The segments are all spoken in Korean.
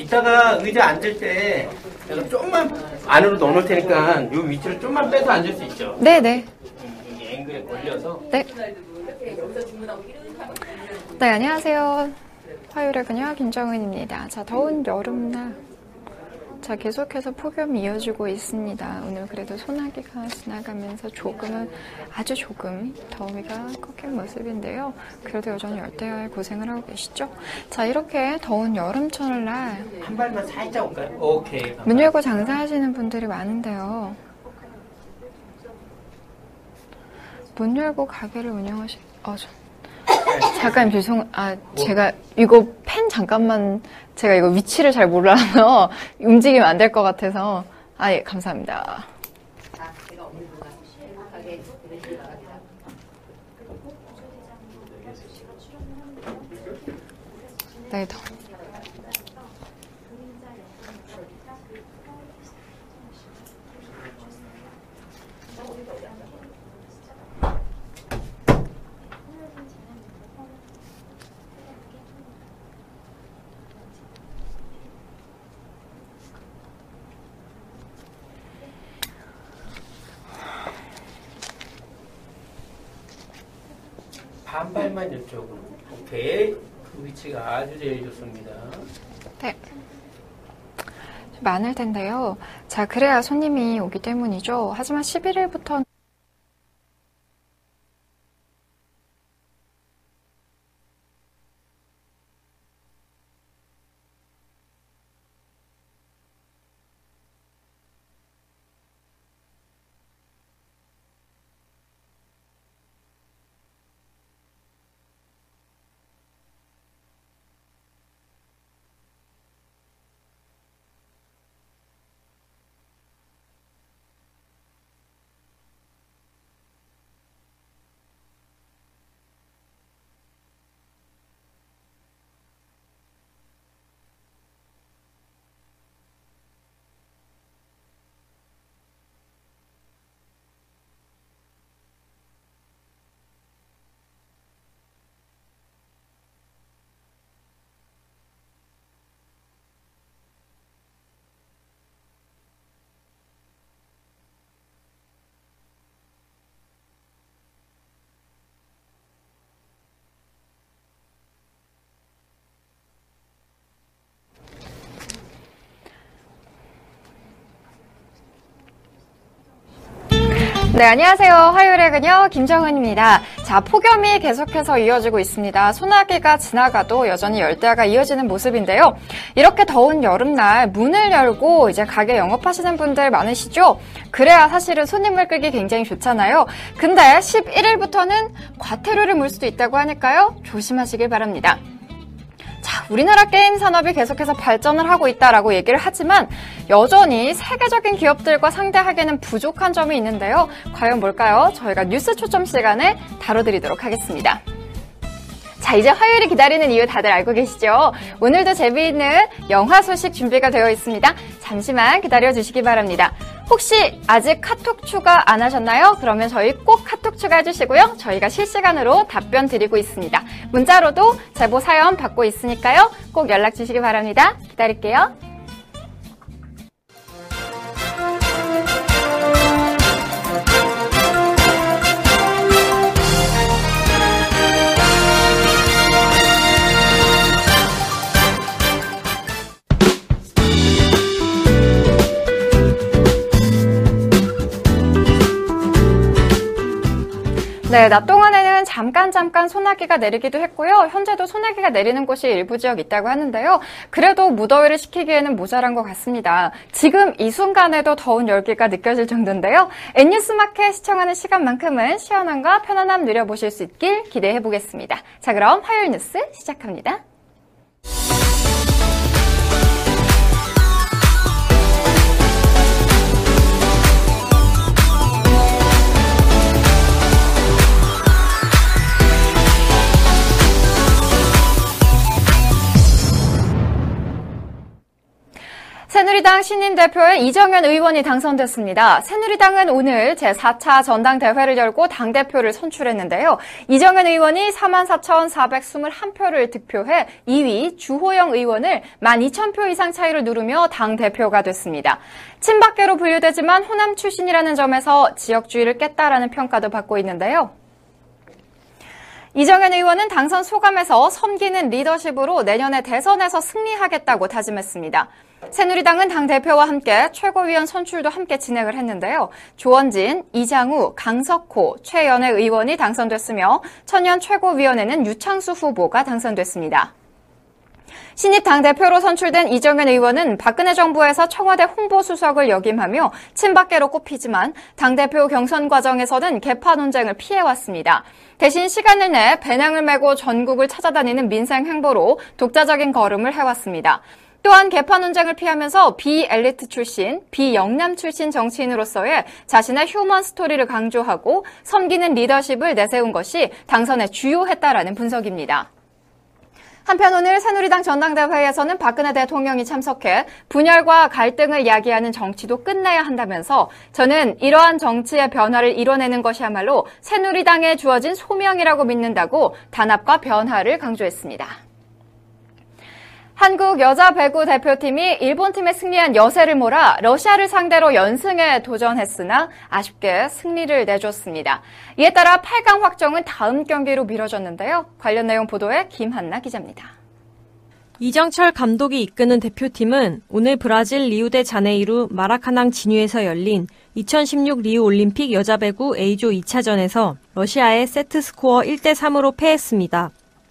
이따가 의자 앉을 때 내가 좀만 안으로 넣어놓을 테니까 요 밑으로 좀만 빼서 앉을 수 있죠. 네네. 음, 여기 앵글에 걸려서. 네. 네, 안녕하세요. 화요일의 그녀 김정은입니다. 자, 더운 여름날. 자, 계속해서 폭염이 이어지고 있습니다. 오늘 그래도 소나기가 지나가면서 조금은, 아주 조금 더위가 꺾인 모습인데요. 그래도 여전히 열대야에 고생을 하고 계시죠? 자, 이렇게 더운 여름철 날 한 발만 살짝 올까요? 오케이. 문 열고 장사하시는 분들이 많은데요. 문 열고 가게를 운영하시, 어, 저, 잠깐 죄송, 아, 제가 이거 펜 잠깐만, 제가 이거 위치를 잘 몰라서 움직이면 안 될 것 같아서. 아, 예, 감사합니다. 네, 더. 반 발만 이쪽으로. 오케이. 그 위치가 아주 제일 좋습니다. 네. 많을 텐데요. 자, 그래야 손님이 오기 때문이죠. 하지만 11일부터 네, 안녕하세요. 화요일의 그녀 김정은입니다. 자, 폭염이 계속해서 이어지고 있습니다. 소나기가 지나가도 여전히 열대야가 이어지는 모습인데요. 이렇게 더운 여름날 문을 열고 이제 가게 영업하시는 분들 많으시죠? 그래야 사실은 손님을 끌기 굉장히 좋잖아요. 근데 11일부터는 과태료를 물 수도 있다고 하니까요. 조심하시길 바랍니다. 자, 우리나라 게임 산업이 계속해서 발전을 하고 있다라고 얘기를 하지만 여전히 세계적인 기업들과 상대하기에는 부족한 점이 있는데요. 과연 뭘까요? 저희가 뉴스 초점 시간에 다뤄드리도록 하겠습니다. 자, 이제 화요일이 기다리는 이유 다들 알고 계시죠? 오늘도 재미있는 영화 소식 준비가 되어 있습니다. 잠시만 기다려 주시기 바랍니다. 혹시 아직 카톡 추가 안 하셨나요? 그러면 저희 꼭 카톡 추가해 주시고요. 저희가 실시간으로 답변 드리고 있습니다. 문자로도 제보 사연 받고 있으니까요. 꼭 연락 주시기 바랍니다. 기다릴게요. 네, 낮 동안에는 잠깐 잠깐 소나기가 내리기도 했고요. 현재도 소나기가 내리는 곳이 일부 지역 있다고 하는데요. 그래도 무더위를 식히기에는 모자란 것 같습니다. 지금 이 순간에도 더운 열기가 느껴질 정도인데요. N뉴스 마켓 시청하는 시간만큼은 시원함과 편안함 누려보실 수 있길 기대해 보겠습니다. 자, 그럼 화요일 뉴스 시작합니다. 새누리당 신인 대표의 이정현 의원이 당선됐습니다. 새누리당은 오늘 제4차 전당대회를 열고 당대표를 선출했는데요. 이정현 의원이 44,421표를 득표해 2위 주호영 의원을 12,000표 이상 차이로 누르며 당대표가 됐습니다. 친박계로 분류되지만 호남 출신이라는 점에서 지역주의를 깼다라는 평가도 받고 있는데요. 이정현 의원은 당선 소감에서 섬기는 리더십으로 내년에 대선에서 승리하겠다고 다짐했습니다. 새누리당은 당대표와 함께 최고위원 선출도 함께 진행을 했는데요. 조원진, 이장우, 강석호, 최연애 의원이 당선됐으며 천연 최고위원회는 유창수 후보가 당선됐습니다. 신입 당대표로 선출된 이정현 의원은 박근혜 정부에서 청와대 홍보수석을 역임하며 친박계로 꼽히지만 당대표 경선 과정에서는 개파 논쟁을 피해왔습니다. 대신 시간을 내 배낭을 메고 전국을 찾아다니는 민생 행보로 독자적인 걸음을 해왔습니다. 또한 계파 논쟁을 피하면서 비엘리트 출신, 비영남 출신 정치인으로서의 자신의 human story를 강조하고 섬기는 리더십을 내세운 것이 당선에 주효했다라는 분석입니다. 한편 오늘 새누리당 전당대회에서는 박근혜 대통령이 참석해 분열과 갈등을 야기하는 정치도 끝내야 한다면서 저는 이러한 정치의 변화를 이뤄내는 것이야말로 새누리당에 주어진 소명이라고 믿는다고 단합과 변화를 강조했습니다. 한국 여자 배구 대표팀이 일본팀에 승리한 여세를 몰아 러시아를 상대로 연승에 도전했으나 아쉽게 승리를 내줬습니다. 이에 따라 8강 확정은 다음 경기로 미뤄졌는데요. 관련 내용 보도에 김한나 기자입니다. 이정철 감독이 이끄는 대표팀은 오늘 브라질 리우데 자네이루 마라카낭 진유에서 열린 2016 리우 올림픽 여자 배구 A조 2차전에서 러시아에 세트 스코어 1대 3으로 패했습니다.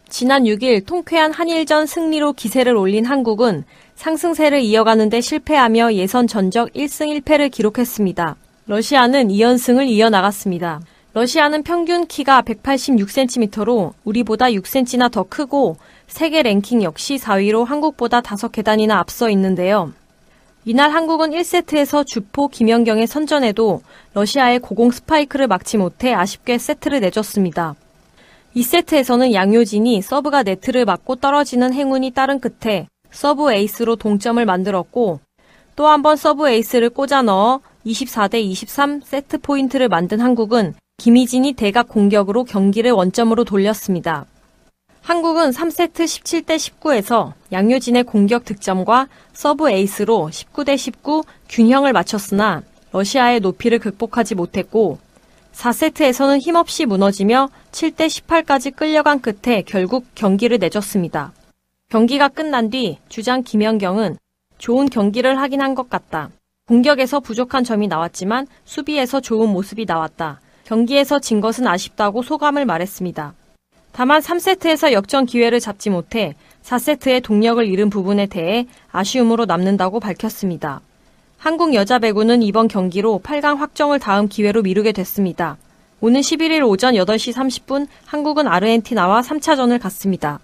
지난 6일 통쾌한 한일전 승리로 기세를 올린 한국은 상승세를 이어가는 데 실패하며 예선 전적 1승 1패를 기록했습니다. 러시아는 2연승을 이어나갔습니다. 러시아는 평균 키가 186cm로 우리보다 6cm나 더 크고 세계 랭킹 역시 4위로 한국보다 5계단이나 앞서 있는데요. 이날 한국은 1세트에서 주포 김연경의 선전에도 러시아의 고공 스파이크를 막지 못해 아쉽게 세트를 내줬습니다. 2세트에서는 양효진이 서브가 네트를 맞고 떨어지는 행운이 따른 끝에 서브 에이스로 동점을 만들었고 또 한 번 서브 에이스를 꽂아 넣어 24대 23 세트 포인트를 만든 한국은 김희진이 대각 공격으로 경기를 원점으로 돌렸습니다. 한국은 3세트 17대 19에서 양효진의 공격 득점과 서브 에이스로 19대 19 균형을 맞췄으나 러시아의 높이를 극복하지 못했고 4세트에서는 힘없이 무너지며 7대 18까지 끌려간 끝에 결국 경기를 내줬습니다. 경기가 끝난 뒤 주장 김연경은 좋은 경기를 하긴 한 것 같다. 공격에서 부족한 점이 나왔지만 수비에서 좋은 모습이 나왔다. 경기에서 진 것은 아쉽다고 소감을 말했습니다. 다만 3세트에서 역전 기회를 잡지 못해 4세트의 동력을 잃은 부분에 대해 아쉬움으로 남는다고 밝혔습니다. 한국 여자 배구는 이번 경기로 8강 확정을 다음 기회로 미루게 됐습니다. 오는 11일 오전 8시 30분 한국은 아르헨티나와 3차전을 갖습니다.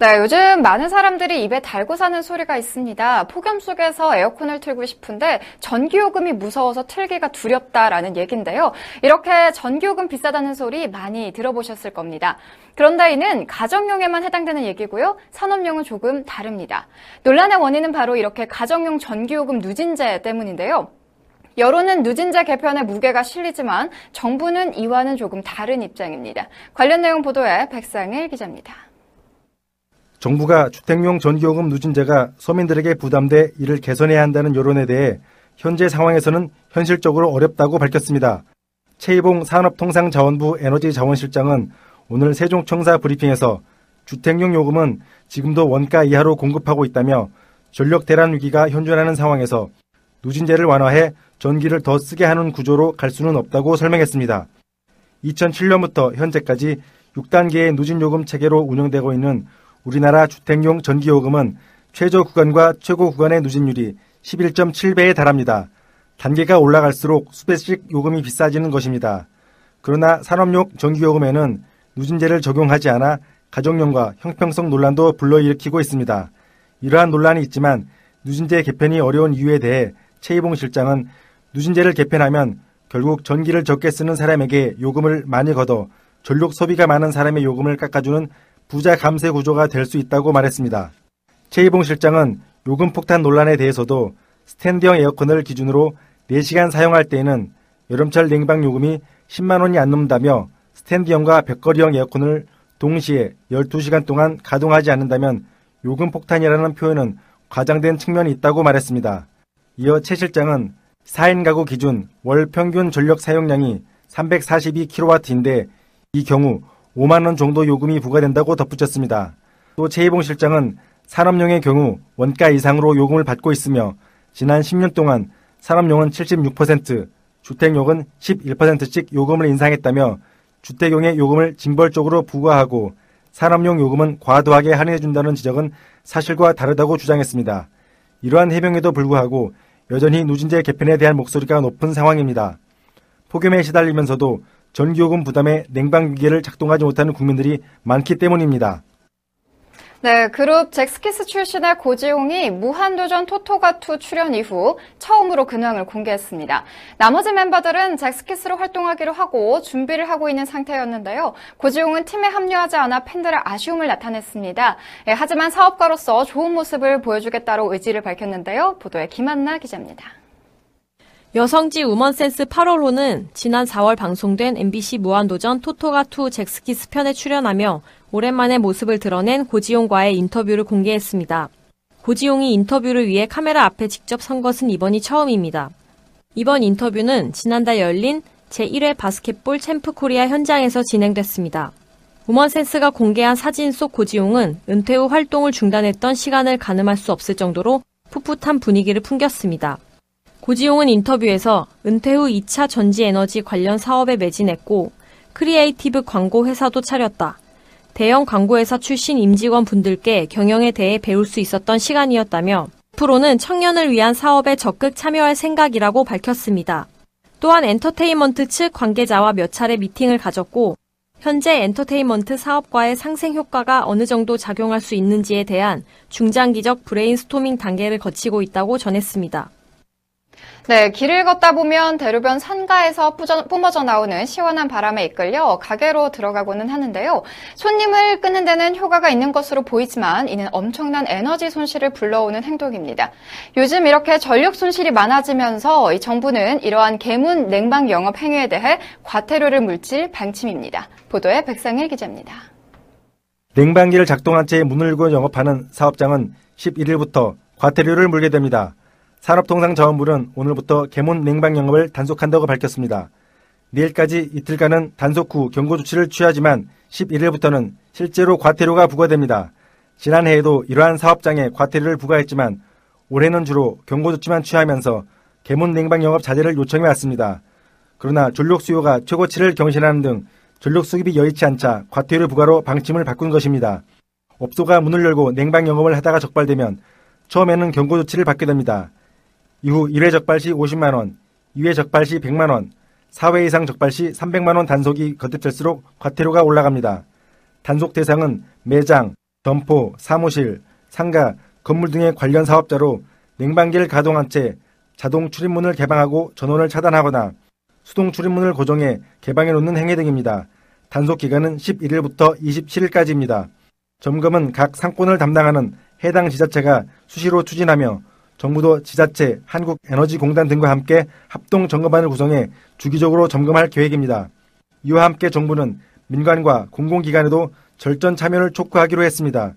네, 요즘 많은 사람들이 입에 달고 사는 소리가 있습니다. 폭염 속에서 에어컨을 틀고 싶은데 전기요금이 무서워서 틀기가 두렵다라는 얘기인데요. 이렇게 전기요금 비싸다는 소리 많이 들어보셨을 겁니다. 그런데 이는 가정용에만 해당되는 얘기고요. 산업용은 조금 다릅니다. 논란의 원인은 바로 이렇게 가정용 전기요금 누진제 때문인데요. 여론은 누진제 개편에 무게가 실리지만 정부는 이와는 조금 다른 입장입니다. 관련 내용 보도에 백상일 기자입니다. 정부가 주택용 전기요금 누진제가 서민들에게 부담돼 이를 개선해야 한다는 여론에 대해 현재 상황에서는 현실적으로 어렵다고 밝혔습니다. 최이봉 산업통상자원부 에너지자원실장은 오늘 세종청사 브리핑에서 주택용 요금은 지금도 원가 이하로 공급하고 있다며 전력 대란 위기가 현존하는 상황에서 누진제를 완화해 전기를 더 쓰게 하는 구조로 갈 수는 없다고 설명했습니다. 2007년부터 현재까지 6단계의 누진요금 체계로 운영되고 있는 우리나라 주택용 전기요금은 최저 구간과 최고 구간의 누진율이 11.7배에 달합니다. 단계가 올라갈수록 수배씩 요금이 비싸지는 것입니다. 그러나 산업용 전기요금에는 누진제를 적용하지 않아 가정용과 형평성 논란도 불러일으키고 있습니다. 이러한 논란이 있지만 누진제 개편이 어려운 이유에 대해 최이봉 실장은 누진제를 개편하면 결국 전기를 적게 쓰는 사람에게 요금을 많이 걷어 전력 소비가 많은 사람의 요금을 깎아주는 부자 감세 구조가 될 수 있다고 말했습니다. 최이봉 실장은 요금 폭탄 논란에 대해서도 스탠드형 에어컨을 기준으로 4시간 사용할 때에는 여름철 냉방 요금이 10만 원이 안 넘는다며 스탠드형과 벽걸이형 에어컨을 동시에 12시간 동안 가동하지 않는다면 요금 폭탄이라는 표현은 과장된 측면이 있다고 말했습니다. 이어 최 실장은 4인 가구 기준 월 평균 전력 사용량이 342kW인데 이 경우 5만 원 정도 요금이 부과된다고 덧붙였습니다. 또 최희봉 실장은 산업용의 경우 원가 이상으로 요금을 받고 있으며 지난 10년 동안 산업용은 76%, 주택용은 11%씩 요금을 인상했다며 주택용의 요금을 징벌적으로 부과하고 산업용 요금은 과도하게 할인해준다는 지적은 사실과 다르다고 주장했습니다. 이러한 해명에도 불구하고 여전히 누진제 개편에 대한 목소리가 높은 상황입니다. 폭염에 시달리면서도 전기요금 부담에 냉방기계를 작동하지 못하는 국민들이 많기 때문입니다. 네, 그룹 잭스키스 출신의 고지용이 무한도전 토토가2 출연 이후 처음으로 근황을 공개했습니다. 나머지 멤버들은 잭스키스로 활동하기로 하고 준비를 하고 있는 상태였는데요. 고지용은 팀에 합류하지 않아 팬들의 아쉬움을 나타냈습니다. 예, 하지만 사업가로서 좋은 모습을 보여주겠다고 의지를 밝혔는데요. 보도에 김한나 기자입니다. 여성지 우먼센스 8월호는 지난 4월 방송된 MBC 무한도전 토토가2 잭스키스 편에 출연하며 오랜만에 모습을 드러낸 고지용과의 인터뷰를 공개했습니다. 고지용이 인터뷰를 위해 카메라 앞에 직접 선 것은 이번이 처음입니다. 이번 인터뷰는 지난달 열린 제1회 바스켓볼 챔프 코리아 현장에서 진행됐습니다. 우먼센스가 공개한 사진 속 고지용은 은퇴 후 활동을 중단했던 시간을 가늠할 수 없을 정도로 풋풋한 분위기를 풍겼습니다. 고지용은 인터뷰에서 은퇴 후 2차 전지 에너지 관련 사업에 매진했고 creative 광고 회사도 차렸다. 대형 광고회사 출신 임직원 분들께 경영에 대해 배울 수 있었던 시간이었다며 앞으로는 청년을 위한 사업에 적극 참여할 생각이라고 밝혔습니다. 또한 엔터테인먼트 측 관계자와 몇 차례 미팅을 가졌고 현재 엔터테인먼트 사업과의 상생 효과가 어느 정도 작용할 수 있는지에 대한 중장기적 브레인스토밍 단계를 거치고 있다고 전했습니다. 네, 길을 걷다 보면 대로변 산가에서 뿜어져 나오는 시원한 바람에 이끌려 가게로 들어가고는 하는데요. 손님을 끄는 데는 효과가 있는 것으로 보이지만 이는 엄청난 에너지 손실을 불러오는 행동입니다. 요즘 이렇게 전력 손실이 많아지면서 이 정부는 이러한 개문 냉방 영업 행위에 대해 과태료를 물질 방침입니다. 보도에 백상일 기자입니다. 냉방기를 작동한 채 문을 열고 영업하는 사업장은 11일부터 과태료를 물게 됩니다. 산업통상자원부는 오늘부터 개문 냉방 영업을 단속한다고 밝혔습니다. 내일까지 이틀간은 단속 후 경고 조치를 취하지만 11일부터는 실제로 과태료가 부과됩니다. 지난해에도 이러한 사업장에 과태료를 부과했지만 올해는 주로 경고 조치만 취하면서 개문 냉방 영업 자제를 요청해 왔습니다. 그러나 전력 수요가 최고치를 경신하는 등 전력 수급이 여의치 않자 과태료 부과로 방침을 바꾼 것입니다. 업소가 문을 열고 냉방 영업을 하다가 적발되면 처음에는 경고 조치를 받게 됩니다. 이후 1회 적발 시 50만 원, 2회 적발 시 100만 원, 4회 이상 적발 시 300만 원 단속이 거듭될수록 과태료가 올라갑니다. 단속 대상은 매장, 점포, 사무실, 상가, 건물 등의 관련 사업자로 냉방기를 가동한 채 자동 출입문을 개방하고 전원을 차단하거나 수동 출입문을 고정해 개방해 놓는 행위 등입니다. 단속 기간은 11일부터 27일까지입니다. 점검은 각 상권을 담당하는 해당 지자체가 수시로 추진하며 정부도 지자체, 한국에너지공단 등과 함께 합동 점검반을 구성해 주기적으로 점검할 계획입니다. 이와 함께 정부는 민간과 공공기관에도 절전 참여를 촉구하기로 했습니다.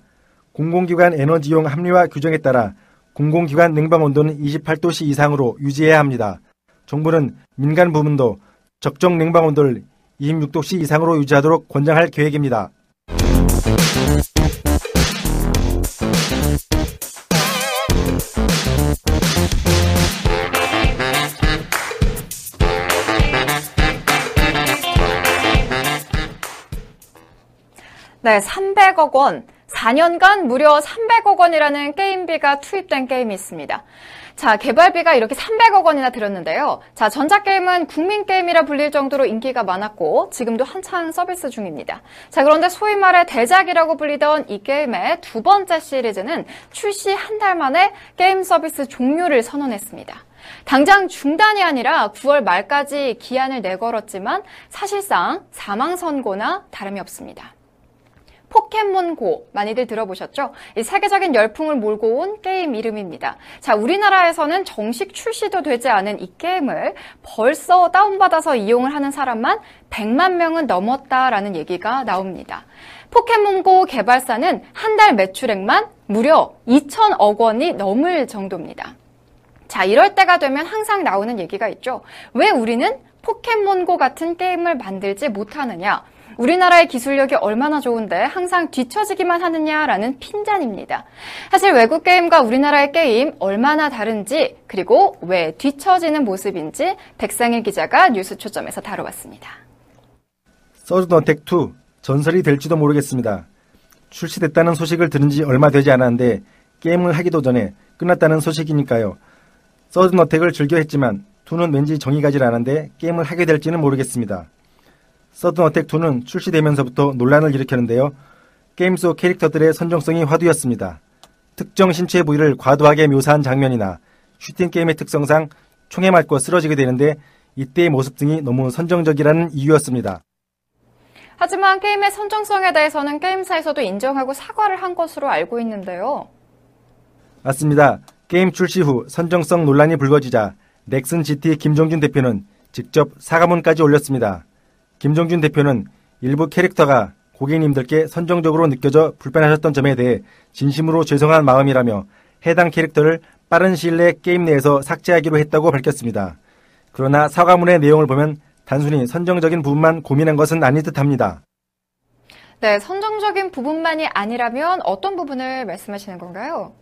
공공기관 에너지용 합리화 규정에 따라 공공기관 냉방 온도는 28도씨 이상으로 유지해야 합니다. 정부는 민간 부문도 적정 냉방 온도를 26도씨 이상으로 유지하도록 권장할 계획입니다. 네, 300억 원. 4년간 무려 300억 원이라는 게임비가 투입된 게임이 있습니다. 자, 개발비가 이렇게 300억 원이나 들었는데요. 자, 전자게임은 국민게임이라 불릴 정도로 인기가 많았고, 지금도 한창 서비스 중입니다. 자, 그런데 소위 말해 대작이라고 불리던 이 게임의 두 번째 시리즈는 출시 한 달 만에 게임 서비스 종료를 선언했습니다. 당장 중단이 아니라 9월 말까지 기한을 내걸었지만 사실상 사망 선고나 다름이 없습니다. 포켓몬고 많이들 들어보셨죠? 이 세계적인 열풍을 몰고 온 게임 이름입니다. 자, 우리나라에서는 정식 출시도 되지 않은 이 게임을 벌써 다운받아서 이용을 하는 사람만 100만 명은 넘었다라는 얘기가 나옵니다. 포켓몬고 개발사는 한 달 매출액만 무려 2천억 원이 넘을 정도입니다. 자, 이럴 때가 되면 항상 나오는 얘기가 있죠. 왜 우리는 포켓몬고 같은 게임을 만들지 못하느냐? 우리나라의 기술력이 얼마나 좋은데 항상 뒤처지기만 하느냐라는 핀잔입니다. 사실 외국 게임과 우리나라의 게임 얼마나 다른지 그리고 왜 뒤처지는 모습인지 백상일 기자가 뉴스 초점에서 다뤄봤습니다. 서든 어택 2 전설이 될지도 모르겠습니다. 출시됐다는 소식을 들은 지 얼마 되지 않았는데 게임을 하기도 전에 끝났다는 소식이니까요. 서든 어택을 즐겨 했지만 2는 왠지 정이 가질 않는데 게임을 하게 될지는 모르겠습니다. 서든 어택 2는 출시되면서부터 논란을 일으켰는데요. 게임 속 캐릭터들의 선정성이 화두였습니다. 특정 신체 부위를 과도하게 묘사한 장면이나 슈팅 게임의 특성상 총에 맞고 쓰러지게 되는데 이때의 모습 등이 너무 선정적이라는 이유였습니다. 하지만 게임의 선정성에 대해서는 게임사에서도 인정하고 사과를 한 것으로 알고 있는데요. 맞습니다. 게임 출시 후 선정성 논란이 불거지자 넥슨 GT 김종준 대표는 직접 사과문까지 올렸습니다. 김종준 대표는 일부 캐릭터가 고객님들께 선정적으로 느껴져 불편하셨던 점에 대해 진심으로 죄송한 마음이라며 해당 캐릭터를 빠른 시일 내에 게임 내에서 삭제하기로 했다고 밝혔습니다. 그러나 사과문의 내용을 보면 단순히 선정적인 부분만 고민한 것은 아닌 듯합니다. 네, 선정적인 부분만이 아니라면 어떤 부분을 말씀하시는 건가요?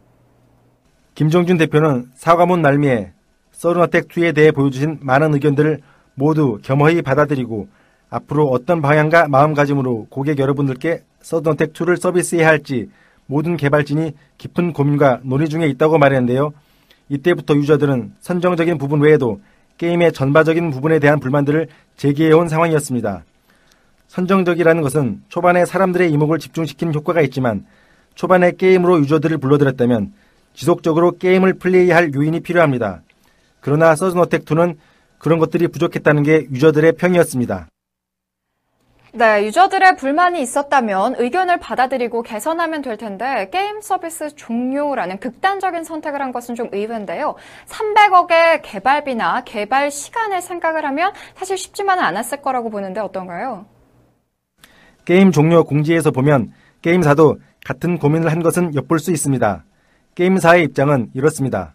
김종준 대표는 사과문 말미에 서른어택2에 대해 보여주신 많은 의견들을 모두 겸허히 받아들이고 앞으로 어떤 방향과 마음가짐으로 고객 여러분들께 서든어택2를 서비스해야 할지 모든 개발진이 깊은 고민과 논의 중에 있다고 말했는데요. 이때부터 유저들은 선정적인 부분 외에도 게임의 전반적인 부분에 대한 불만들을 제기해온 상황이었습니다. 선정적이라는 것은 초반에 사람들의 이목을 집중시키는 효과가 있지만 초반에 게임으로 유저들을 불러들였다면 지속적으로 게임을 플레이할 요인이 필요합니다. 그러나 서든어택2는 그런 것들이 부족했다는 게 유저들의 평이었습니다. 네, 유저들의 불만이 있었다면 의견을 받아들이고 개선하면 될 텐데 게임 서비스 종료라는 극단적인 선택을 한 것은 좀 의외인데요. 300억의 개발비나 개발 시간을 생각을 하면 사실 쉽지만은 않았을 거라고 보는데 어떤가요? 게임 종료 공지에서 보면 게임사도 같은 고민을 한 것은 엿볼 수 있습니다. 게임사의 입장은 이렇습니다.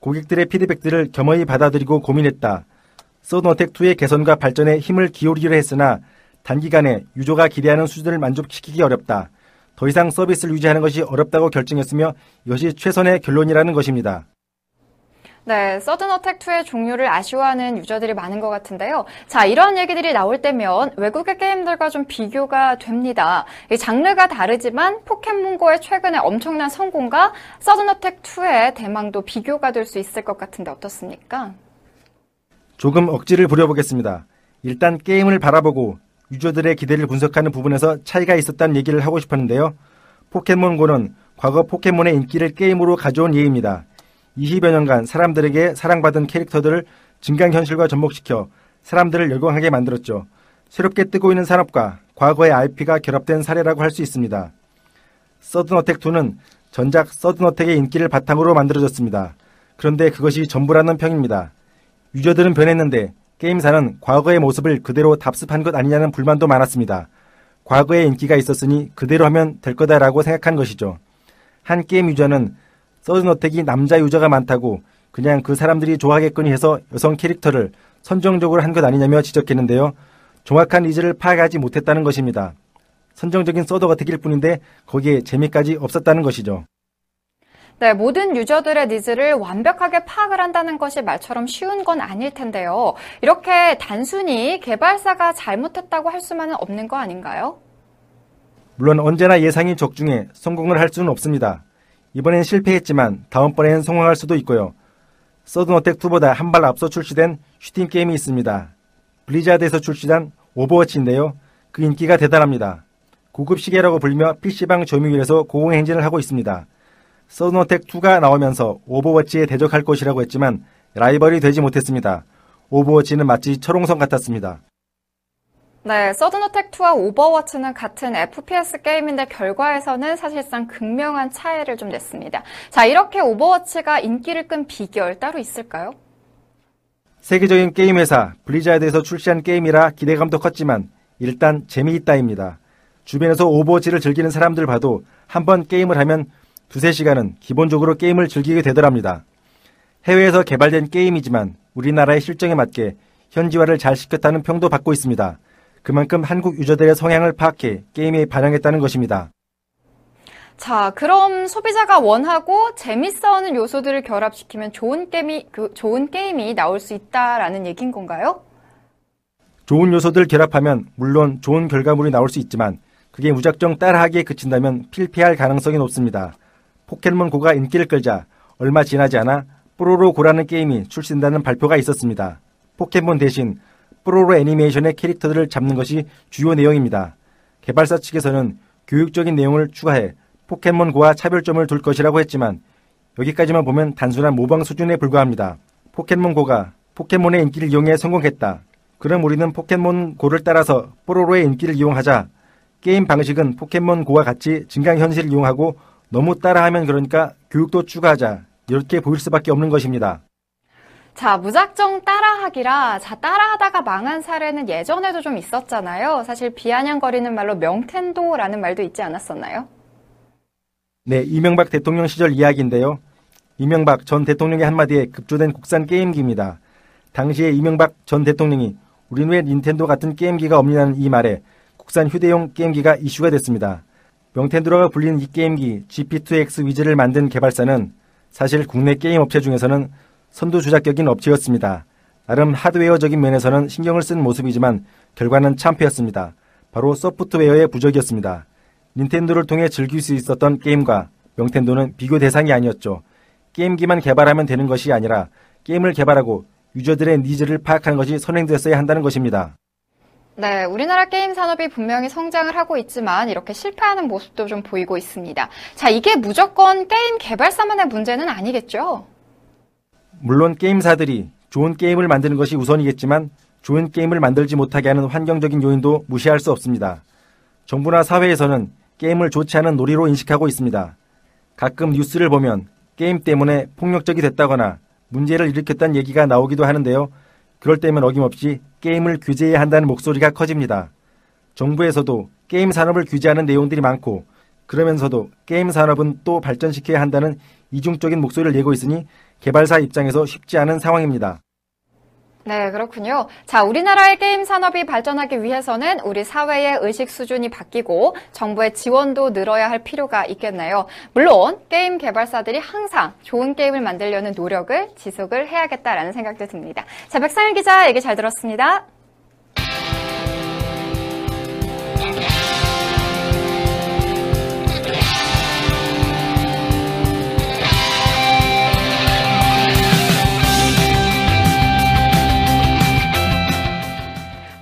고객들의 피드백들을 겸허히 받아들이고 고민했다. 서든어택2의 개선과 발전에 힘을 기울이려 했으나 단기간에 유저가 기대하는 수준을 만족시키기 어렵다. 더 이상 서비스를 유지하는 것이 어렵다고 결정했으며 이것이 최선의 결론이라는 것입니다. 네, 서든어택2의 종료를 아쉬워하는 유저들이 많은 것 같은데요. 자, 이런 얘기들이 나올 때면 외국의 게임들과 좀 비교가 됩니다. 이 장르가 다르지만 포켓몬고의 최근에 엄청난 성공과 서든어택2의 대망도 비교가 될 수 있을 것 같은데 어떻습니까? 조금 억지를 부려보겠습니다. 일단 게임을 바라보고 유저들의 기대를 분석하는 부분에서 차이가 있었다는 얘기를 하고 싶었는데요. 포켓몬고는 과거 포켓몬의 인기를 게임으로 가져온 예입니다. 20여 년간 사람들에게 사랑받은 캐릭터들을 증강 현실과 접목시켜 사람들을 열광하게 만들었죠. 새롭게 뜨고 있는 산업과 과거의 IP가 결합된 사례라고 할 수 있습니다. 서든어택2는 전작 서든어택의 인기를 바탕으로 만들어졌습니다. 그런데 그것이 전부라는 평입니다. 유저들은 변했는데 게임사는 과거의 모습을 그대로 답습한 것 아니냐는 불만도 많았습니다. 과거의 인기가 있었으니 그대로 하면 될 거다라고 생각한 것이죠. 한 게임 유저는 서든어택이 남자 유저가 많다고 그냥 그 사람들이 좋아하겠거니 해서 여성 캐릭터를 선정적으로 한 것 아니냐며 지적했는데요. 정확한 needs를 파악하지 못했다는 것입니다. 선정적인 서든어택일 뿐인데 거기에 재미까지 없었다는 것이죠. 네, 모든 유저들의 needs를 완벽하게 파악을 한다는 것이 말처럼 쉬운 건 아닐 텐데요. 이렇게 단순히 개발사가 잘못했다고 할 수만은 없는 거 아닌가요? 물론 언제나 예상이 적중해 성공을 할 수는 없습니다. 이번엔 실패했지만 다음번엔 성공할 수도 있고요. 서든어택 2보다 한 발 앞서 출시된 슈팅 게임이 있습니다. 블리자드에서 출시한 오버워치인데요. 그 인기가 대단합니다. 고급 시계라고 불리며 PC방 점유율에서 고공 행진을 하고 있습니다. 서든어택2가 나오면서 오버워치에 대적할 것이라고 했지만 라이벌이 되지 못했습니다. 오버워치는 마치 철옹성 같았습니다. 네, 서든어택2와 오버워치는 같은 FPS 게임인데 결과에서는 사실상 극명한 차이를 좀 냈습니다. 자, 이렇게 오버워치가 인기를 끈 비결 따로 있을까요? 세계적인 게임 회사 블리자드에서 출시한 게임이라 기대감도 컸지만 일단 재미있다입니다. 주변에서 오버워치를 즐기는 사람들 봐도 한번 게임을 하면 두세 시간은 기본적으로 게임을 즐기게 되더랍니다. 해외에서 개발된 게임이지만 우리나라의 실정에 맞게 현지화를 잘 시켰다는 평도 받고 있습니다. 그만큼 한국 유저들의 성향을 파악해 게임에 반영했다는 것입니다. 자, 그럼 소비자가 원하고 재밌어하는 요소들을 결합시키면 좋은 게임이 그 좋은 게임이 나올 수 있다라는 얘기인 건가요? 좋은 요소들 결합하면 물론 좋은 결과물이 나올 수 있지만 그게 무작정 따라하기에 그친다면 필패할 가능성이 높습니다. 포켓몬고가 인기를 끌자 얼마 지나지 않아 뽀로로고라는 게임이 출시된다는 발표가 있었습니다. 포켓몬 대신 뽀로로 애니메이션의 캐릭터들을 잡는 것이 주요 내용입니다. 개발사 측에서는 교육적인 내용을 추가해 포켓몬고와 차별점을 둘 것이라고 했지만 여기까지만 보면 단순한 모방 수준에 불과합니다. 포켓몬고가 포켓몬의 인기를 이용해 성공했다. 그럼 우리는 포켓몬고를 따라서 뽀로로의 인기를 이용하자. 게임 방식은 포켓몬고와 같이 증강현실을 이용하고 너무 따라하면 그러니까 교육도 추가하자. 이렇게 보일 수밖에 없는 것입니다. 자, 무작정 따라하기라. 자, 따라하다가 망한 사례는 예전에도 좀 있었잖아요. 사실 비아냥거리는 말로 명텐도라는 말도 있지 않았었나요? 네, 이명박 대통령 시절 이야기인데요. 이명박 전 대통령의 한마디에 급조된 국산 게임기입니다. 당시에 이명박 전 대통령이 우리는 왜 닌텐도 같은 게임기가 없냐는 이 말에 국산 휴대용 게임기가 이슈가 됐습니다. 명텐도라고 불리는 이 게임기 GP2X 위즈를 만든 개발사는 사실 국내 게임 업체 중에서는 선두 주자격인 업체였습니다. 나름 하드웨어적인 면에서는 신경을 쓴 모습이지만 결과는 참패였습니다. 바로 소프트웨어의 부족이었습니다. 닌텐도를 통해 즐길 수 있었던 게임과 명텐도는 비교 대상이 아니었죠. 게임기만 개발하면 되는 것이 아니라 게임을 개발하고 유저들의 needs를 파악하는 것이 선행되었어야 한다는 것입니다. 네, 우리나라 게임 산업이 분명히 성장을 하고 있지만 이렇게 실패하는 모습도 좀 보이고 있습니다. 자, 이게 무조건 게임 개발사만의 문제는 아니겠죠? 물론 게임사들이 좋은 게임을 만드는 것이 우선이겠지만 좋은 게임을 만들지 못하게 하는 환경적인 요인도 무시할 수 없습니다. 정부나 사회에서는 게임을 좋지 않은 놀이로 인식하고 있습니다. 가끔 뉴스를 보면 게임 때문에 폭력적이 됐다거나 문제를 일으켰다는 얘기가 나오기도 하는데요. 그럴 때면 어김없이 게임을 규제해야 한다는 목소리가 커집니다. 정부에서도 게임 산업을 규제하는 내용들이 많고 그러면서도 게임 산업은 또 발전시켜야 한다는 이중적인 목소리를 내고 있으니 개발사 입장에서 쉽지 않은 상황입니다. 네, 그렇군요. 자, 우리나라의 게임 산업이 발전하기 위해서는 우리 사회의 의식 수준이 바뀌고 정부의 지원도 늘어야 할 필요가 있겠네요. 물론 게임 개발사들이 항상 좋은 게임을 만들려는 노력을 지속을 해야겠다라는 생각도 듭니다. 자, 백상일 기자 얘기 잘 들었습니다.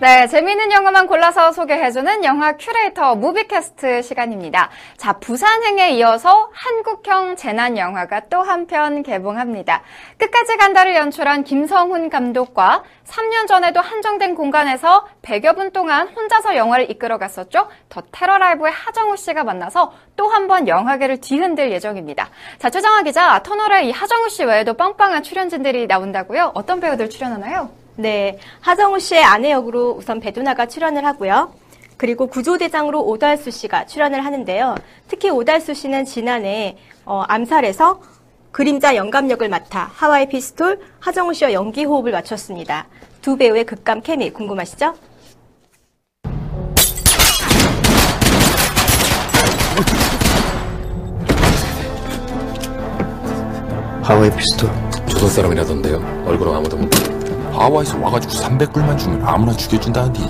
네, 재미있는 영화만 골라서 소개해주는 영화 큐레이터 무비캐스트 시간입니다. 자, 부산행에 이어서 한국형 재난 영화가 또 한 편 개봉합니다. 끝까지 간다를 연출한 김성훈 감독과 3년 전에도 한정된 공간에서 100여 분 동안 혼자서 영화를 이끌어갔었죠. 더 테러 라이브의 하정우 씨가 만나서 또 한 번 영화계를 뒤흔들 예정입니다. 자, 최정아 기자, 터널에 이 하정우 씨 외에도 빵빵한 출연진들이 나온다고요? 어떤 배우들 출연하나요? 네, 하정우 씨의 아내 역으로 우선 배두나가 출연을 하고요. 그리고 구조대장으로 오달수 씨가 출연을 하는데요. 특히 오달수 씨는 지난해 어, 암살에서 그림자 영감 역을 맡아 하와이 피스톨 하정우 씨와 연기 호흡을 맞췄습니다. 두 배우의 극감 케미 궁금하시죠? 하와이 피스톨 조선 사람이라던데요. 얼굴은 아무도 못. 하와이에서 와가지고 300불만 주면 아무나 죽여준다는디.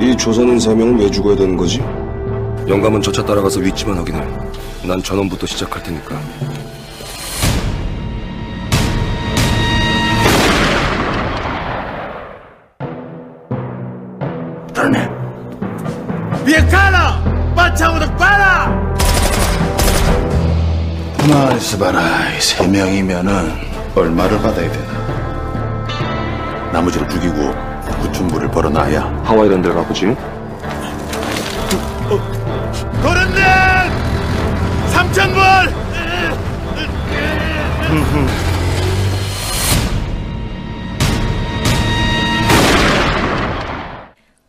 이 조선인 세 명은 왜 죽어야 되는 거지? 영감은 저차 따라가서 위치만 확인해 난 전원부터 시작할 테니까 가만 있어 봐라. 이 세 명이면은 얼마를 받아야 되나? 나머지를 죽이고 구춘부를 벌어놔야 하와이 이런 데를 가보지. 도련님! 삼천불!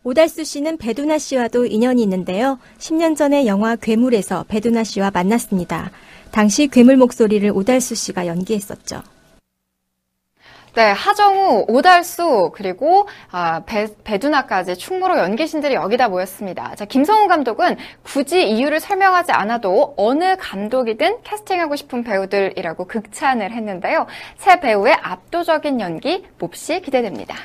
오달수 씨는 배두나 씨와도 인연이 있는데요. 10년 전에 영화 괴물에서 배두나 씨와 만났습니다. 당시 괴물 목소리를 오달수 씨가 연기했었죠. 네, 하정우, 오달수, 그리고 아, 배, 배두나까지 충무로 연기신들이 여기다 모였습니다. 자, 김성훈 감독은 굳이 이유를 설명하지 않아도 어느 감독이든 캐스팅하고 싶은 배우들이라고 극찬을 했는데요. 세 배우의 압도적인 연기 몹시 기대됩니다.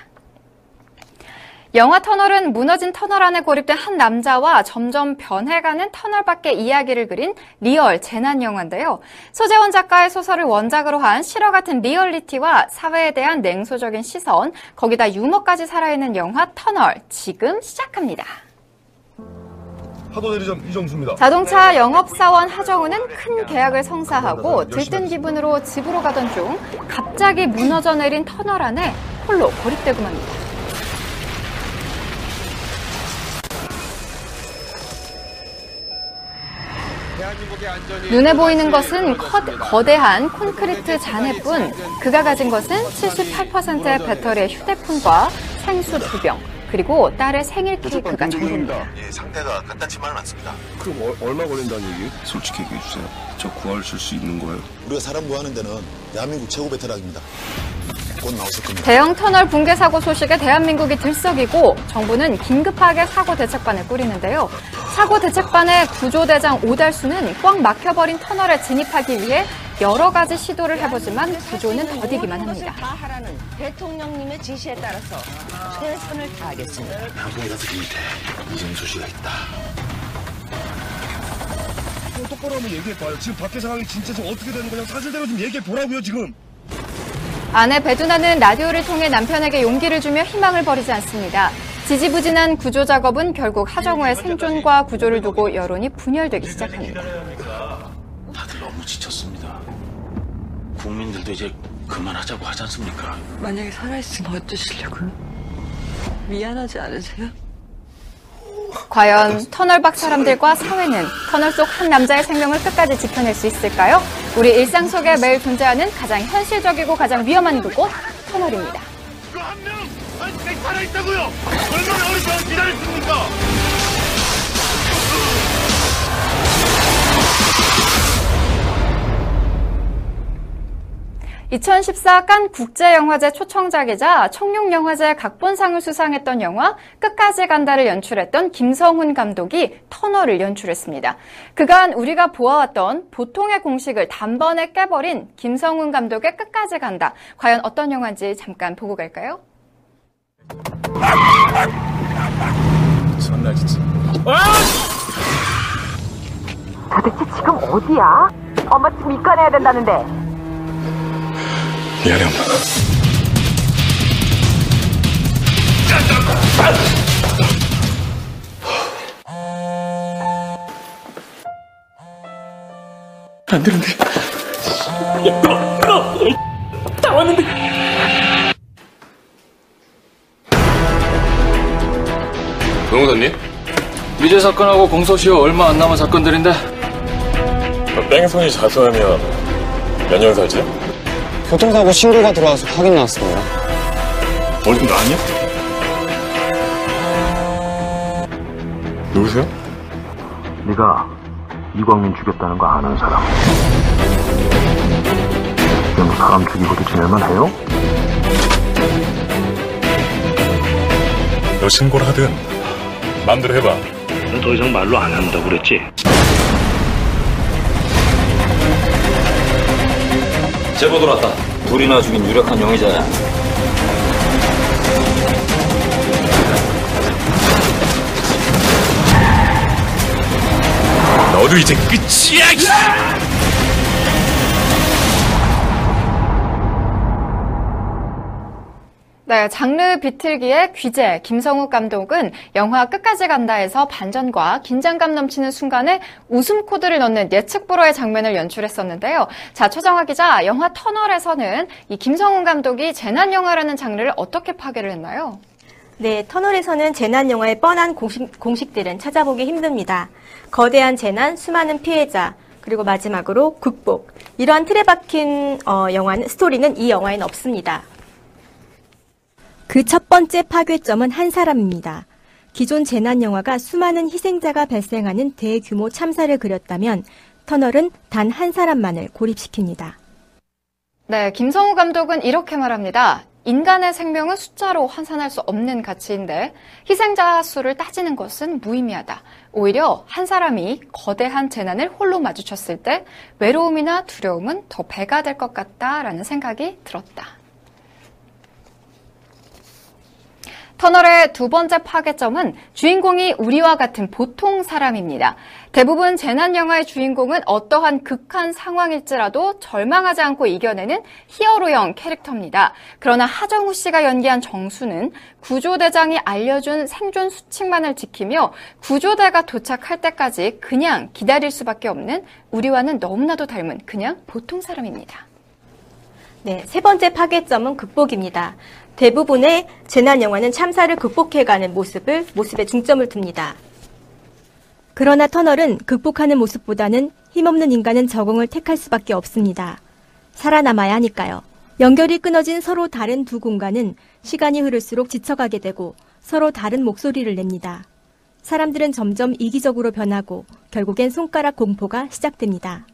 영화 터널은 무너진 터널 안에 고립된 한 남자와 점점 변해가는 터널 밖의 이야기를 그린 real 재난 영화인데요. 소재원 작가의 소설을 원작으로 한 실화 같은 리얼리티와 사회에 대한 냉소적인 시선, 거기다 유머까지 살아있는 영화 터널 지금 시작합니다. 파도 대리점 이정수입니다. 자동차 영업사원 하정우는 큰 계약을 성사하고 들뜬 기분으로 집으로 가던 중 갑자기 무너져 내린 터널 안에 홀로 고립되고 맙니다. 눈에 보이는 것은 커, 거대한 콘크리트 잔해뿐 그가 가진 것은 78%의 배터리의 휴대폰과 생수 두 병, 그리고 딸의 생일 케이크가 전부입니다. 예, 상태가 간단치만은 않습니다. 그럼 어- 얼마 걸린다는 얘기? 솔직히 얘기해 주세요. 저 구하실 수 있는 거예요? 우리가 사람 구하는 데는 대한민국 최고 베테랑입니다. 곧 나오실 겁니다. 대형 터널 붕괴 사고 소식에 대한민국이 들썩이고 정부는 긴급하게 사고 대책반을 꾸리는데요. 사고 대책반의 구조대장 오달수는 꽉 막혀버린 터널에 진입하기 위해 여러 가지 시도를 해보지만 구조는 더디기만 합니다. 다 하라는 대통령님의 지시에 따라서 최선을 다하겠습니다. 방송에 가서 그 밑에 이정수 씨가 있다. 똑바로 한번 얘기해봐요. 지금 밖에 상황이 진짜 지금 어떻게 되는 거냐 사실대로 좀 얘기해보라고요, 지금. 아내 배두나는 라디오를 통해 남편에게 용기를 주며 희망을 버리지 않습니다. 지지부진한 구조 작업은 결국 하정우의 생존과 구조를 두고 여론이 분열되기 시작합니다. 다들 너무 지쳤습니다. 국민들도 이제 그만하자고 하지 않습니까? 만약에 살아있으면 어쩌시려고요? 미안하지 않으세요? 과연 터널 밖 사람들과 사회는 터널 속 한 남자의 생명을 끝까지 지켜낼 수 있을까요? 우리 일상 속에 매일 존재하는 가장 현실적이고 가장 위험한 그곳 터널입니다. 그 한 명! 아직 살아있다고요! 얼마나 동안 기다렸습니까? 2014칸 국제영화제 초청작이자 청룡영화제 각본상을 수상했던 영화 끝까지 간다를 연출했던 김성훈 감독이 터널을 연출했습니다. 그간 우리가 보아왔던 보통의 공식을 단번에 깨버린 김성훈 감독의 끝까지 간다. 과연 어떤 영화인지 잠깐 보고 갈까요? 참나 진짜. 도대체 지금 어디야? 엄마 지금 입간해야 된다는데. 미안해 엄마. 안 되는데. 다 왔는데. 변호사님? 미제 사건하고 공소시효 얼마 안 남은 사건들인데 뺑소니 자수하면 몇 년 살지? 교통사고 신고가 들어와서 확인 나왔습니다. 월급 나왔냐? 누구세요? 네가 이광민 죽였다는 거 아는 사람. 그냥 뭐 사람 죽이고도 지낼만 해요? 너 신고를 하든 마음대로 해봐. 넌더 이상 말로 안 한다고 그랬지? 제보 들어왔다 둘이나 죽인 유력한 용의자야 너도 이제 끝이야. 네, 장르 비틀기의 귀재 김성욱 감독은 영화 끝까지 간다에서 반전과 긴장감 넘치는 순간에 웃음 코드를 넣는 예측 불허의 장면을 연출했었는데요. 자, 최정화 기자, 영화 터널에서는 이 김성욱 감독이 재난 영화라는 장르를 어떻게 파괴를 했나요? 네, 터널에서는 재난 영화의 뻔한 공식, 공식들은 찾아보기 힘듭니다. 거대한 재난, 수많은 피해자, 그리고 마지막으로 극복. 이러한 틀에 박힌 어, 영화는 스토리는 이 영화에는 없습니다. 그 첫 번째 파괴점은 한 사람입니다. 기존 재난 영화가 수많은 희생자가 발생하는 대규모 참사를 그렸다면 터널은 단 한 사람만을 고립시킵니다. 네, 김성우 감독은 이렇게 말합니다. 인간의 생명은 숫자로 환산할 수 없는 가치인데 희생자 수를 따지는 것은 무의미하다. 오히려 한 사람이 거대한 재난을 홀로 마주쳤을 때 외로움이나 두려움은 더 배가 될 것 같다라는 생각이 들었다. 터널의 두 번째 파괴점은 주인공이 우리와 같은 보통 사람입니다. 대부분 재난 영화의 주인공은 어떠한 극한 상황일지라도 절망하지 않고 이겨내는 히어로형 캐릭터입니다. 그러나 하정우 씨가 연기한 정수는 구조대장이 알려준 생존 수칙만을 지키며 구조대가 도착할 때까지 그냥 기다릴 수밖에 없는 우리와는 너무나도 닮은 그냥 보통 사람입니다. 네, 세 번째 파괴점은 극복입니다. 대부분의 재난 영화는 참사를 극복해가는 모습을 모습에 중점을 둡니다. 그러나 터널은 극복하는 모습보다는 힘없는 인간은 적응을 택할 수밖에 없습니다. 살아남아야 하니까요. 연결이 끊어진 서로 다른 두 공간은 시간이 흐를수록 지쳐가게 되고 서로 다른 목소리를 냅니다. 사람들은 점점 이기적으로 변하고 결국엔 손가락 공포가 시작됩니다.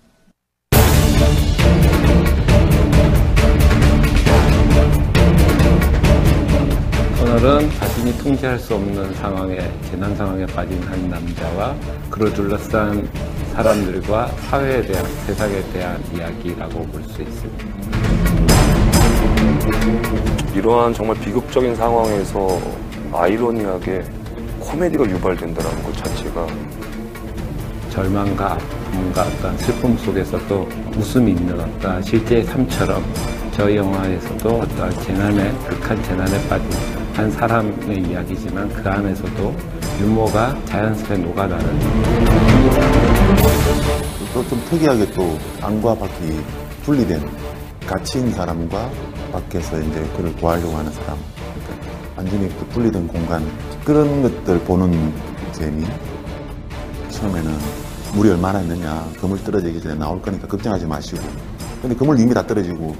터널은 자신이 통제할 수 없는 상황에 재난 상황에 빠진 한 남자와 그를 둘러싼 사람들과 사회에 대한 세상에 대한 이야기라고 볼 수 있습니다. 이러한 정말 비극적인 상황에서 아이러니하게 코미디가 유발된다는 것 자체가 절망과 아픔과 어떤 슬픔 속에서도 웃음이 있는 어떤 실제의 삶처럼 저희 영화에서도 어떤 재난에 극한 재난에 빠진 한 사람의 이야기지만 그 안에서도 유머가 자연스레 녹아나는. 또 좀 특이하게 또 안과 밖이 분리된 갇힌 사람과 밖에서 이제 그를 구하려고 하는 사람. 그러니까 완전히 그 분리된 공간 그런 것들 보는 재미. 처음에는 물이 얼마나 있느냐 그물 떨어지기 전에 나올 거니까 걱정하지 마시고. 근데 그물 이미 다 떨어지고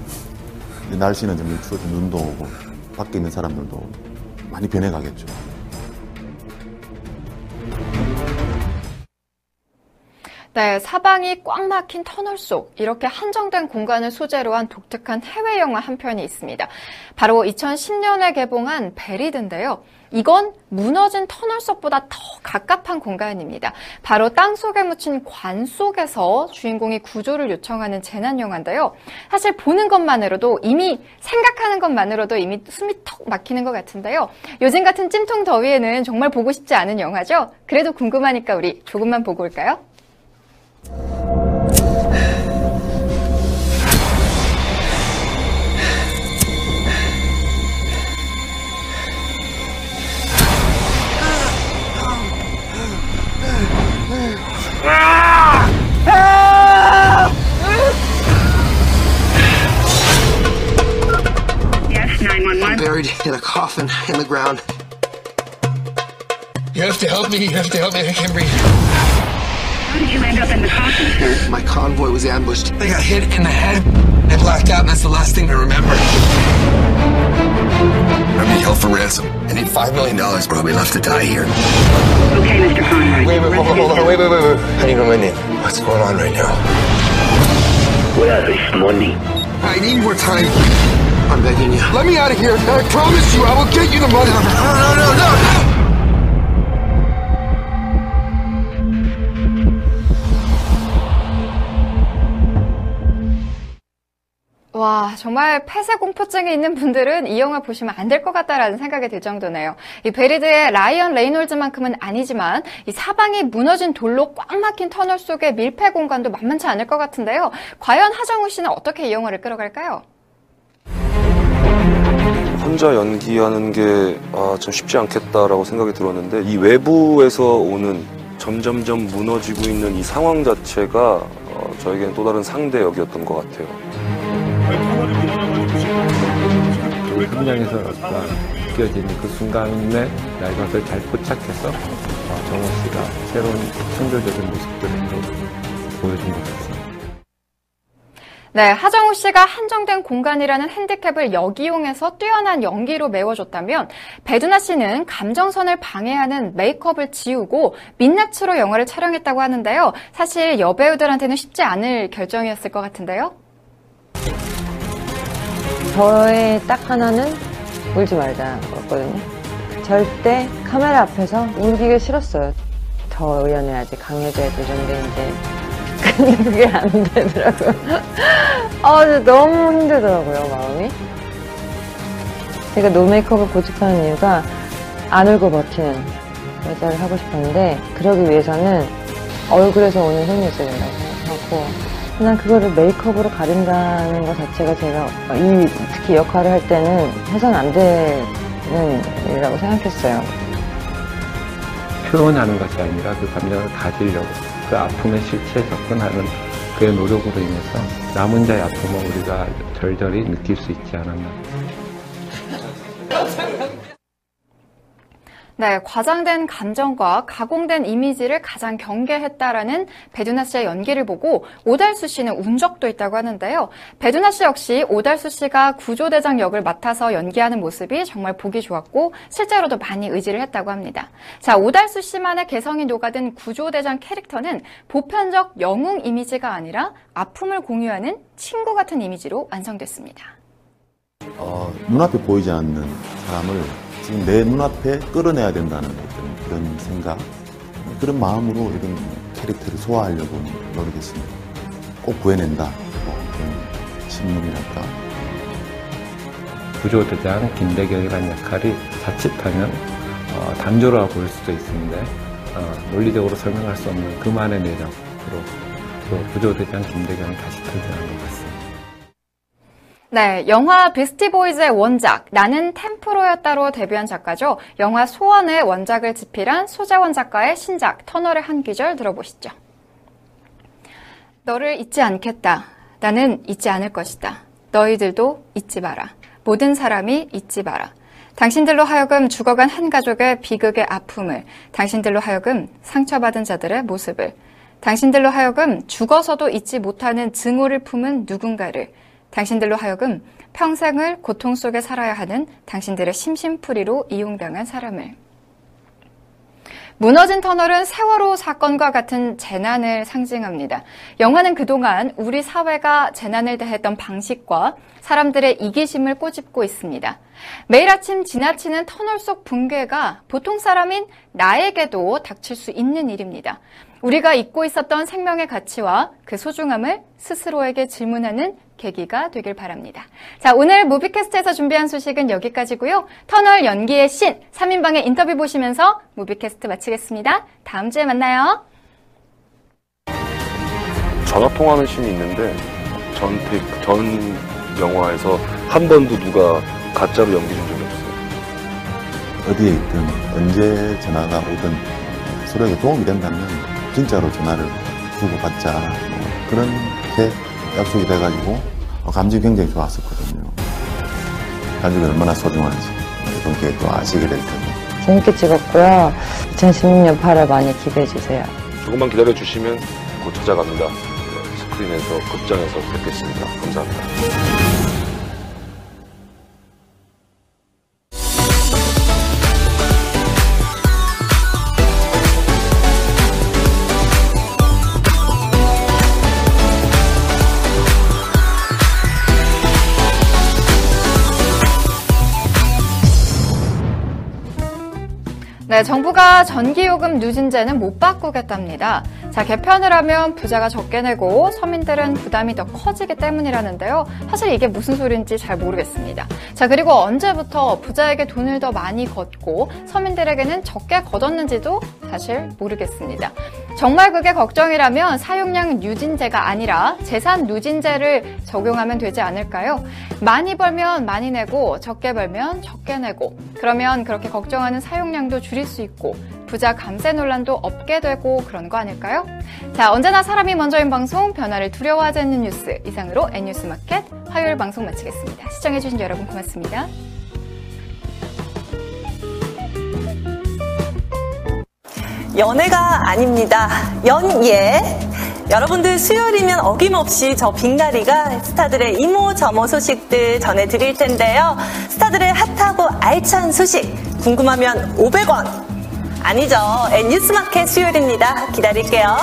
날씨는 점점 추워져 눈도 오고 밖에 있는 사람들도 많이 변해가겠죠. 네, 사방이 꽉 막힌 터널 속 이렇게 한정된 공간을 소재로 한 독특한 해외 영화 한 편이 있습니다. 바로 2010년에 개봉한 베리드인데요. 이건 무너진 터널 속보다 더 갑갑한 공간입니다. 바로 땅 속에 묻힌 관 속에서 주인공이 구조를 요청하는 재난 영화인데요. 사실 보는 것만으로도 이미 생각하는 것만으로도 이미 숨이 턱 막히는 것 같은데요. 요즘 같은 찜통 더위에는 정말 보고 싶지 않은 영화죠. 그래도 궁금하니까 우리 조금만 보고 올까요? Buried in a coffin in the ground. You have to help me. You have to help me. I can't breathe. How did you end up in the coffin? My convoy was ambushed. I got hit in the head. I blacked out, and that's the last thing I remember. I'm being held for ransom. I need $5 million, or I'll be left to die here. Okay, Mr. Conroy. Wait, wait, hold on, hold on. Wait, wait, wait, wait. I need to know my name. What's going on right now? Where is the money? I need more time. I'm begging you. Let me out of here. I promise you, I will get you the money. No, no, no, no, no. 와, 정말 폐쇄 공포증이 있는 분들은 이 영화 보시면 안 될 것 같다라는 생각이 들 정도네요. 이 베리드의 라이언 레이놀즈만큼은 아니지만 이 사방이 무너진 돌로 꽉 막힌 터널 속의 밀폐 공간도 만만치 않을 것 같은데요. 과연 하정우 씨는 어떻게 이 영화를 끌어갈까요? 혼자 연기하는 게 아, 참 쉽지 않겠다라고 생각이 들었는데 이 외부에서 오는 점점점 무너지고 있는 이 상황 자체가 어, 저에게는 또 다른 상대 역이었던 것 같아요. 그 현장에서 느껴지는 그 순간에 나 이것을 잘 포착해서 어, 정호 씨가 새로운 창조적인 모습들을 또 보여준 것 같습니다. 네, 하정우 씨가 한정된 공간이라는 핸디캡을 역이용해서 뛰어난 연기로 메워줬다면 배두나 씨는 감정선을 방해하는 메이크업을 지우고 민낯으로 영화를 촬영했다고 하는데요. 사실 여배우들한테는 쉽지 않을 결정이었을 것 같은데요. 저의 딱 하나는 울지 말자였거든요. 절대 카메라 앞에서 울기가 싫었어요. 더 의연해야지, 강해져야 되는데, 이제. 근데 그게 안 되더라고요. 아, 너무 힘들더라고요, 마음이. 제가 노메이크업을 고집하는 이유가 안 울고 버티는 여자를 하고 싶었는데, 그러기 위해서는 얼굴에서 오는 힘이 있어야 된다고 생각하고, 난 그거를 메이크업으로 가린다는 것 자체가 제가 이 특히 역할을 할 때는 해선 안 되는 일이라고 생각했어요. 표현하는 것이 아니라 그 감정을 가지려고 그 아픔에 실체에 접근하는 그의 노력으로 인해서 나 혼자의 아픔을 우리가 절절히 느낄 수 있지 않았나. 네, 과장된 감정과 가공된 이미지를 가장 경계했다라는 배두나 씨의 연기를 보고 오달수 씨는 운 적도 있다고 하는데요. 배두나 씨 역시 오달수 씨가 구조대장 역을 맡아서 연기하는 모습이 정말 보기 좋았고 실제로도 많이 의지를 했다고 합니다. 자, 오달수 씨만의 개성이 녹아든 구조대장 캐릭터는 보편적 영웅 이미지가 아니라 아픔을 공유하는 친구 같은 이미지로 완성됐습니다. 어, 눈앞에 보이지 않는 사람을 지금 내 눈앞에 끌어내야 된다는 어떤 그런 생각, 그런 마음으로 이런 캐릭터를 소화하려고 노력했습니다. 꼭 구해낸다. 뭐 그런 신념이랄까. 구조대장 김대경이라는 역할이 자칫하면 어, 단조로워 보일 수도 있는데 어, 논리적으로 설명할 수 없는 그만의 매력으로 또 구조대장 김대경이 다시 등장한 것 같습니다. 네, 영화 비스티보이즈의 원작 나는 템프로였다로 데뷔한 작가죠. 영화 소원의 원작을 집필한 소재원 작가의 신작 터널의 한 귀절 들어보시죠. 너를 잊지 않겠다. 나는 잊지 않을 것이다. 너희들도 잊지 마라. 모든 사람이 잊지 마라. 당신들로 하여금 죽어간 한 가족의 비극의 아픔을, 당신들로 하여금 상처받은 자들의 모습을, 당신들로 하여금 죽어서도 잊지 못하는 증오를 품은 누군가를, 당신들로 하여금 평생을 고통 속에 살아야 하는 당신들의 심심풀이로 이용당한 사람을. 무너진 터널은 세월호 사건과 같은 재난을 상징합니다. 영화는 그동안 우리 사회가 재난을 대했던 방식과 사람들의 이기심을 꼬집고 있습니다. 매일 아침 지나치는 터널 속 붕괴가 보통 사람인 나에게도 닥칠 수 있는 일입니다. 우리가 잊고 있었던 생명의 가치와 그 소중함을 스스로에게 질문하는 계기가 되길 바랍니다. 자, 오늘 무비캐스트에서 준비한 소식은 여기까지고요. 터널 연기의 신 3인방의 인터뷰 보시면서 무비캐스트 마치겠습니다. 다음 주에 만나요. 전화 통화하는 씬이 있는데 전, 테- 전 영화에서 한 번도 누가 가짜로 연기 준 적이 없어요. 어디에 있든 언제 전화가 오든 서로에게 도움이 된다면 진짜로 전화를 주고받자 뭐 그렇게 약속이 돼가지고 어, 감정이 굉장히 좋았었거든요. 가족이 얼마나 소중한지 이번 기회에 또 아시게 될 텐데 재밌게 찍었고요. 2016년 8월 많이 기대해 주세요. 조금만 기다려 주시면 곧 찾아갑니다. 네, 스크린에서 극장에서 뵙겠습니다. 감사합니다. 네, 정부가 전기요금 누진제는 못 바꾸겠답니다. 자, 개편을 하면 부자가 적게 내고 서민들은 부담이 더 커지기 때문이라는데요. 사실 이게 무슨 소리인지 잘 모르겠습니다. 자, 그리고 언제부터 부자에게 돈을 더 많이 걷고 서민들에게는 적게 걷었는지도 사실 모르겠습니다. 정말 그게 걱정이라면 사용량 누진제가 아니라 재산 누진제를 적용하면 되지 않을까요? 많이 벌면 많이 내고 적게 벌면 적게 내고 그러면 그렇게 걱정하는 사용량도 줄일 수 있고 부자 감세 논란도 없게 되고 그런 거 아닐까요? 자, 언제나 사람이 먼저인 방송 변화를 두려워하지 않는 뉴스 이상으로 N뉴스 마켓 화요일 방송 마치겠습니다. 시청해주신 여러분 고맙습니다. 연애가 아닙니다. 연예. 여러분들 수요일이면 어김없이 저 빅나리가 스타들의 이모 저모 소식들 전해드릴 텐데요. 스타들의 핫하고 알찬 소식 궁금하면 500원. 아니죠. 뉴스마켓 수요일입니다. 기다릴게요.